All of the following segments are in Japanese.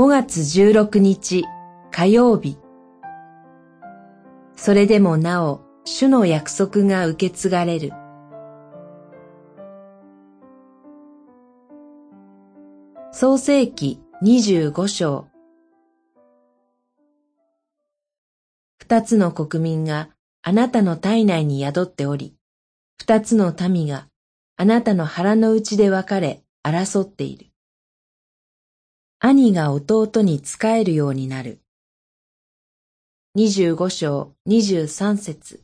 5月16日火曜日。それでもなお主の約束が受け継がれる。創世記25章。二つの国民があなたの体内に宿っており、二つの民があなたの腹の内で分かれ争っている。兄が弟に仕えるようになる。二十五章二十三節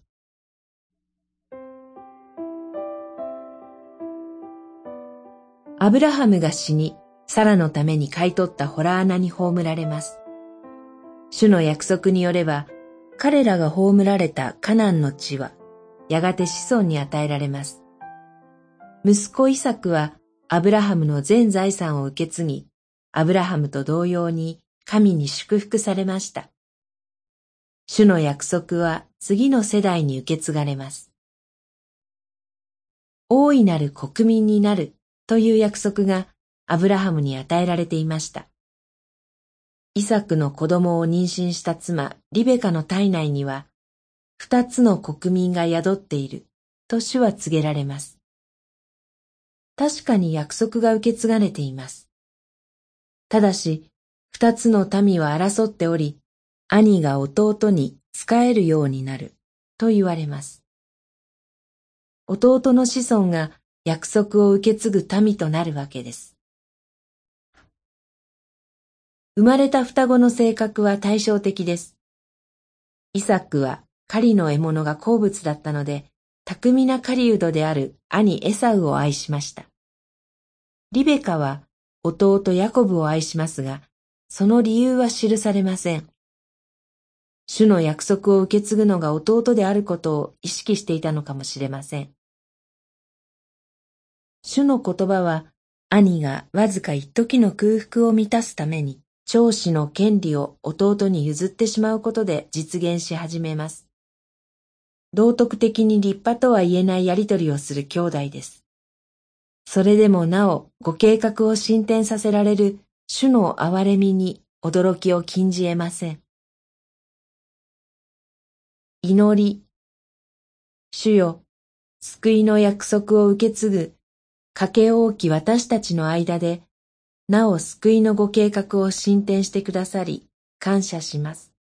アブラハムが死に、サラのために買い取ったホラー穴に葬られます。主の約束によれば、彼らが葬られたカナンの地は、やがて子孫に与えられます。息子イサクは、アブラハムの全財産を受け継ぎ、アブラハムと同様に神に祝福されました。主の約束は次の世代に受け継がれます。大いなる国民になるという約束がアブラハムに与えられていました。イサクの子供を妊娠した妻リベカの体内には、二つの国民が宿っていると主は告げられます。確かに約束が受け継がれています。ただし、二つの民は争っており、兄が弟に仕えるようになると言われます。弟の子孫が約束を受け継ぐ民となるわけです。生まれた双子の性格は対照的です。イサックは狩りの獲物が好物だったので、巧みな狩人である兄エサウを愛しました。リベカは弟ヤコブを愛しますが、その理由は記されません。主の約束を受け継ぐのが弟であることを意識していたのかもしれません。主の言葉は、兄がわずか一時の空腹を満たすために、長子の権利を弟に譲ってしまうことで実現し始めます。道徳的に立派とは言えないやりとりをする兄弟です。それでもなおご計画を進展させられる主の憐れみに驚きを禁じ得ません。祈り。主よ、救いの約束を受け継ぐ、かけ大き私たちの間で、なお救いのご計画を進展してくださり、感謝します。